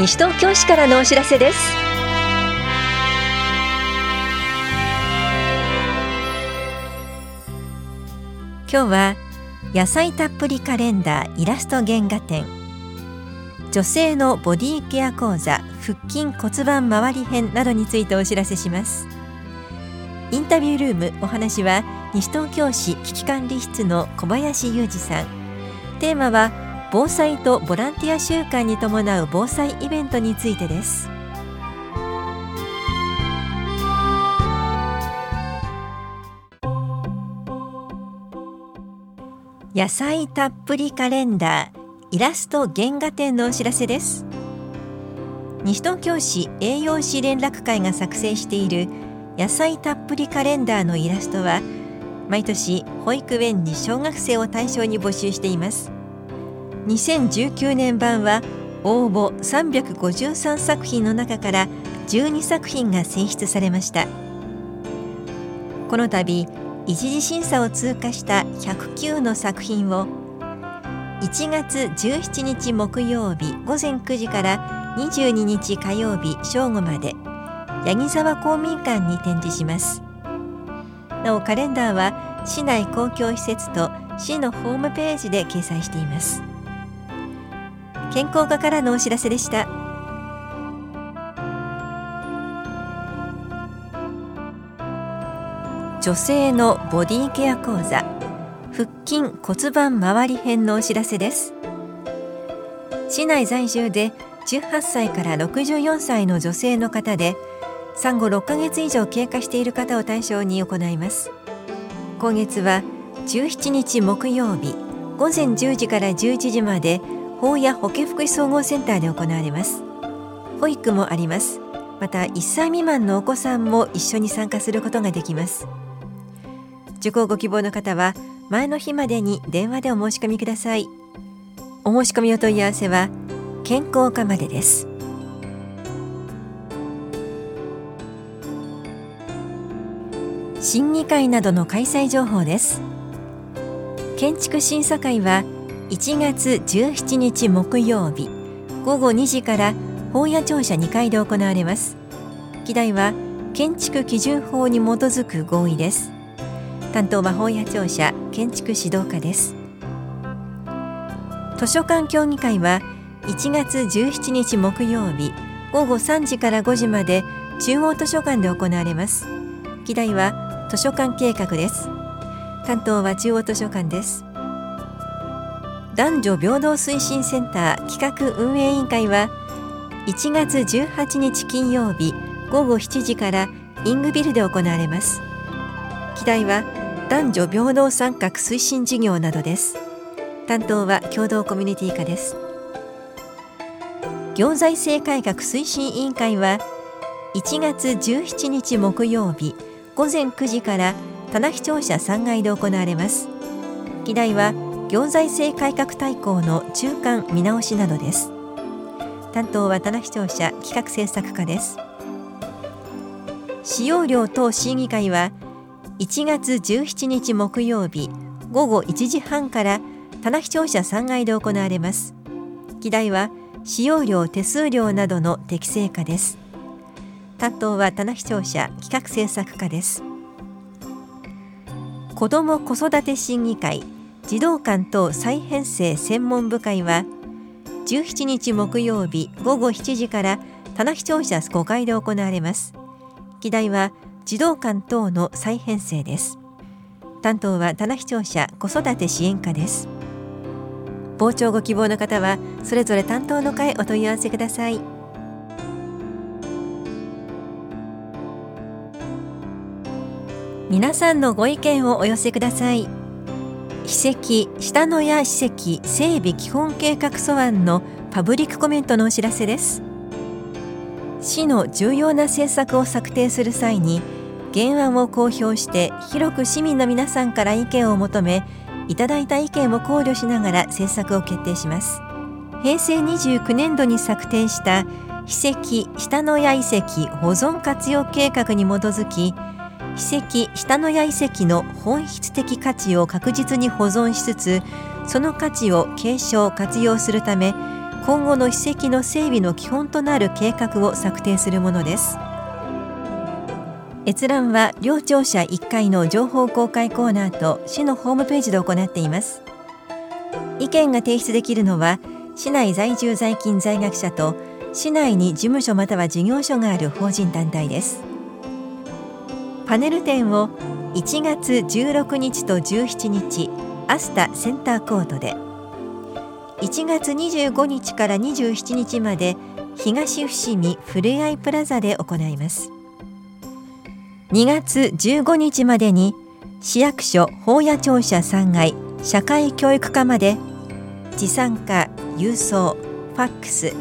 西東京市からのお知らせです。今日は野菜たっぷりカレンダーイラスト原画展。女性のボディケア講座腹筋骨盤周り編などについてお知らせします。インタビュールームお話は西東京市危機管理室の小林裕二さん。テーマは防災とボランティア週間に伴う防災イベントについてです。野菜たっぷりカレンダーイラスト原画展のお知らせです。西東京市栄養士連絡会が作成している野菜たっぷりカレンダーのイラストは毎年保育園に小学生を対象に募集しています。2019年版は応募353作品の中から12作品が選出されました。この度一次審査を通過した109の作品を1月17日木曜日午前9時から22日火曜日正午まで八木沢公民館に展示します。なおカレンダーは市内公共施設と市のホームページで掲載しています。健康課からのお知らせでした。女性のボディケア講座腹筋骨盤周り編のお知らせです。市内在住で18歳から64歳の女性の方で産後6ヶ月以上経過している方を対象に行います。今月は17日木曜日午前10時から11時まで法や保健福祉総合センターで行われます。保育もあります。また1歳未満のお子さんも一緒に参加することができます。受講ご希望の方は前の日までに電話でお申し込みください。お申し込みお問い合わせは健康課までです。審議会などの開催情報です。建築審査会は1月17日木曜日午後2時から法屋庁舎2階で行われます。議題は建築基準法に基づく合意です。担当は法屋庁舎建築指導課です。図書館協議会は1月17日木曜日午後3時から5時まで中央図書館で行われます。議題は図書館計画です。担当は中央図書館です。男女平等推進センター企画運営委員会は1月18日金曜日午後7時からイングビルで行われます。議題は男女平等参画推進事業などです。担当は共同コミュニティ課です。行財政改革推進委員会は1月17日木曜日午前9時から棚視庁舎3階で行われます。議題は行財政改革大綱の中間見直しなどです。担当は棚視聴者企画政策課です。使用料等審議会は1月17日木曜日午後1時半から棚視聴者3階で行われます。議題は使用料手数料などの適正化です。担当は棚視聴者企画政策課です。子ども子育て審議会児童館等再編成専門部会は17日木曜日午後7時から棚視聴者5階で行われます。議題は児童館等の再編成です。担当は棚視聴者子育て支援課です。傍聴ご希望の方はそれぞれ担当の会お問い合わせください。皆さんのご意見をお寄せください。史跡下野谷史跡整備基本計画素案のパブリックコメントのお知らせです。市の重要な政策を策定する際に原案を公表して広く市民の皆さんから意見を求めいただいた意見を考慮しながら政策を決定します。平成29年度に策定した史跡下野谷遺跡保存活用計画に基づき史跡下野谷遺跡の本質的価値を確実に保存しつつその価値を継承活用するため今後の史跡の整備の基本となる計画を策定するものです。閲覧は両庁舎1階の情報公開コーナーと市のホームページで行っています。意見が提出できるのは市内在住在勤在学者と市内に事務所または事業所がある法人団体です。パネル展を1月16日と17日アスタセンターコートで。1月25日から27日まで東伏見ふれあいプラザで行います。2月15日までに市役所法屋庁舎3階社会教育課まで持参化郵送ファックス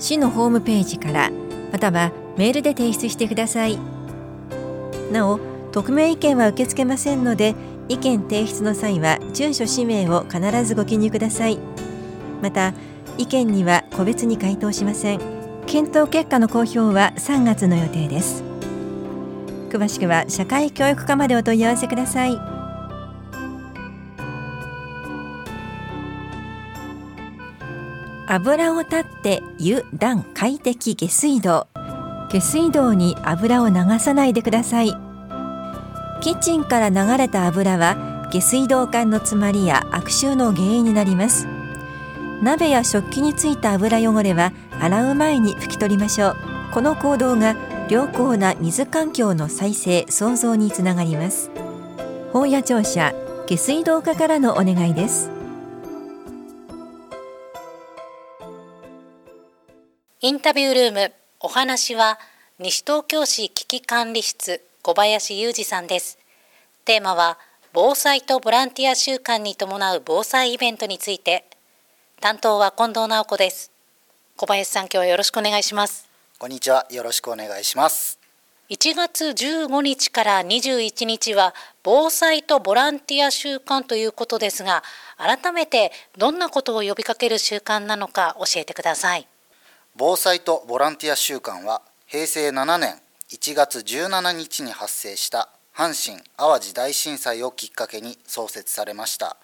市のホームページからまたはメールで提出してください。なお匿名意見は受け付けませんので意見提出の際は住所氏名を必ずご記入ください。また意見には個別に回答しません。検討結果の公表は3月の予定です。詳しくは社会教育課までお問い合わせください。油を断って油断快適下水道。下水道に油を流さないでください。キッチンから流れた油は下水道管の詰まりや悪臭の原因になります。鍋や食器についた油汚れは洗う前に拭き取りましょう。この行動が良好な水環境の再生創造につながります。本屋庁舎下水道課からのお願いです。インタビュールーム。お話は西東京市危機管理室小林裕二さんです。テーマは防災とボランティア週間に伴う防災イベントについて。担当は近藤直子です。小林さん今日はよろしくお願いします。こんにちは。よろしくお願いします。1月15日から21日は防災とボランティア週間ということですが改めてどんなことを呼びかける習慣なのか教えてください防災とボランティア週間は平成7年1月17日に発生した阪神・淡路大震災をきっかけに創設されました。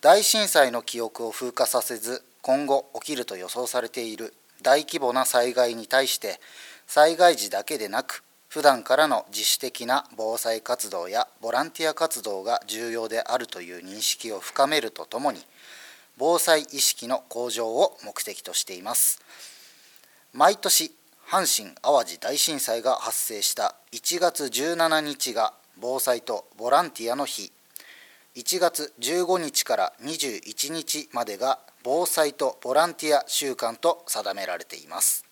大震災の記憶を風化させず今後起きると予想されている大規模な災害に対して災害時だけでなく普段からの自主的な防災活動やボランティア活動が重要であるという認識を深めるとともに防災意識の向上を目的としています。毎年阪神・淡路大震災が発生した1月17日が防災とボランティアの日1月15日から21日までが防災とボランティア週間と定められています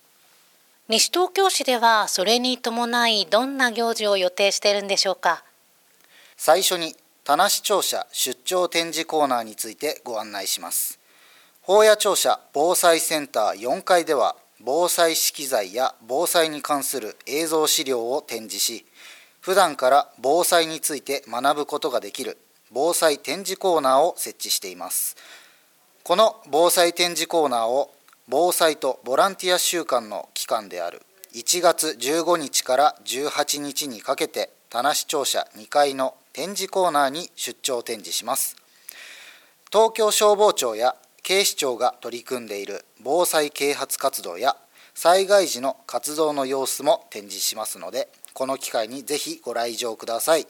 西東京市ではそれに伴いどんな行事を予定しているんでしょうか？最初に田無庁舎出張展示コーナーについてご案内します。法屋庁舎防災センター4階では防災資機材や防災に関する映像資料を展示し普段から防災について学ぶことができる防災展示コーナーを設置しています。この防災展示コーナーを防災とボランティア週間の期間である1月15日から18日にかけて田無庁舎2階の展示コーナーに出張展示します。東京消防庁や警視庁が取り組んでいる防災啓発活動や災害時の活動の様子も展示しますのでこの機会にぜひご来場ください。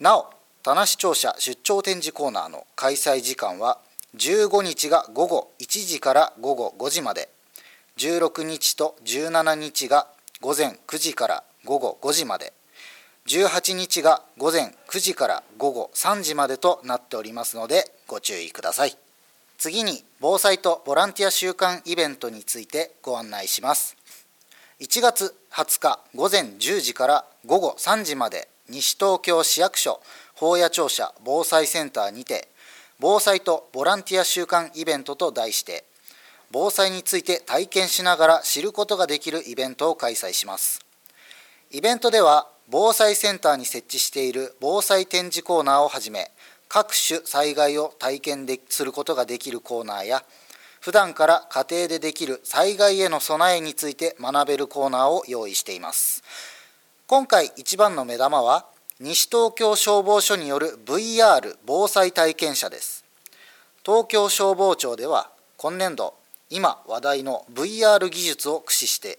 なお田無庁舎出張展示コーナーの開催時間は15日が午後1時から午後5時まで。16日と17日が午前9時から午後5時まで。18日が午前9時から午後3時までとなっておりますのでご注意ください。次に防災とボランティア週間イベントについてご案内します。1月20日午前10時から午後3時まで西東京市役所法屋庁舎防災センターにて防災とボランティア週間イベントと題して防災について体験しながら知ることができるイベントを開催します。イベントでは防災センターに設置している防災展示コーナーをはじめ各種災害を体験ですることができるコーナーや普段から家庭でできる災害への備えについて学べるコーナーを用意しています。今回一番の目玉は西東京消防署による VR 防災体験者です。東京消防庁では今年度今話題の VR 技術を駆使して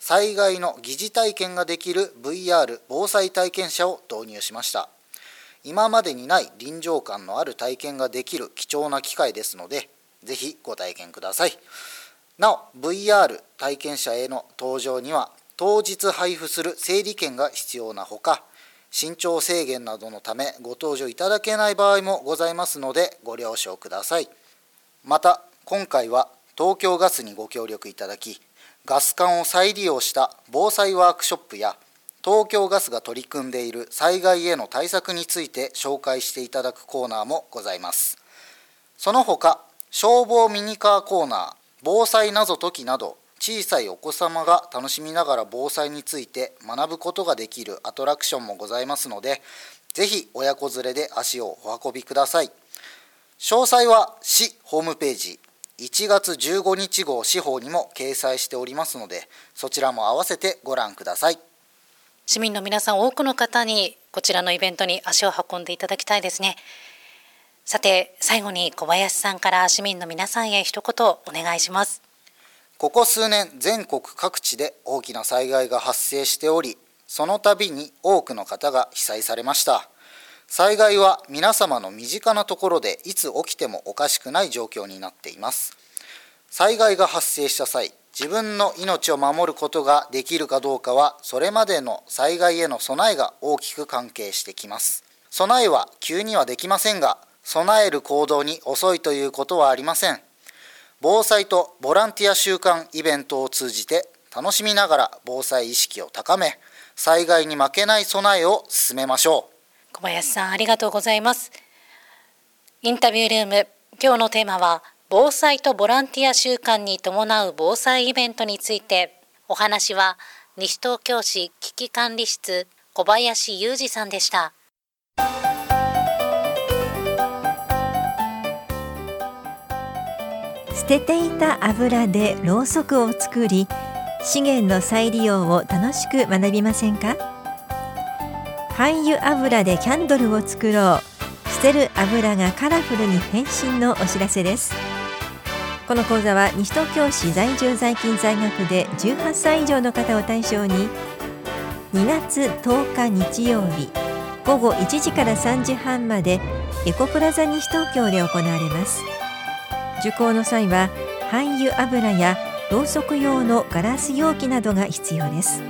災害の疑似体験ができる VR 防災体験車を導入しました。今までにない臨場感のある体験ができる貴重な機会ですのでぜひご体験ください。なお VR 体験者への登場には当日配布する整理券が必要なほか身長制限などのためご搭乗いただけない場合もございますのでご了承ください。また今回は東京ガスにご協力いただきガス管を再利用した防災ワークショップや東京ガスが取り組んでいる災害への対策について紹介していただくコーナーもございます。その他消防ミニカーコーナー防災謎解きなど小さいお子様が楽しみながら防災について学ぶことができるアトラクションもございますのでぜひ親子連れで足をお運びください。詳細は市ホームページ1月15日号司法にも掲載しておりますのでそちらも併せてご覧ください。市民の皆さん多くの方にこちらのイベントに足を運んでいただきたいですね。さて最後に小林さんから市民の皆さんへ一言お願いします。ここ数年全国各地で大きな災害が発生しておりその度に多くの方が被災されました。災害は皆様の身近なところでいつ起きてもおかしくない状況になっています。災害が発生した際自分の命を守ることができるかどうかはそれまでの災害への備えが大きく関係してきます。備えは急にはできませんが備える行動に遅いということはありません。防災とボランティア週間イベントを通じて楽しみながら防災意識を高め災害に負けない備えを進めましょう。小林さんありがとうございます。インタビュールーム今日のテーマは防災とボランティア週間に伴う防災イベントについてお話は西東京市危機管理室小林裕二さんでした。捨てていた油でろうそくを作り資源の再利用を楽しく学びませんか？廃油油でキャンドルを作ろう。捨てる油がカラフルに変身のお知らせです。この講座は西東京市在住在勤在学で18歳以上の方を対象に2月10日日曜日午後1時から3時半までエコプラザ西東京で行われます。受講の際は廃油油やろうそく用のガラス容器などが必要です。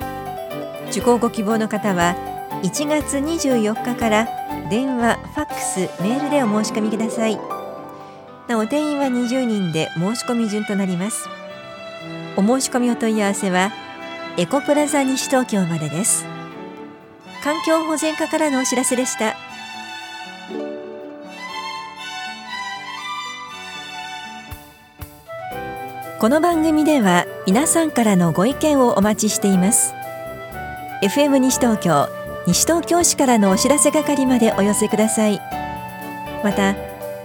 受講ご希望の方は1月24日から電話、ファックス、メールでお申し込みください。なお定員は20人で申し込み順となります。お申し込みお問い合わせはエコプラザ西東京までです。環境保全課からのお知らせでした。この番組では皆さんからのご意見をお待ちしています。FM 西東京西東京市からのお知らせ係までお寄せください。また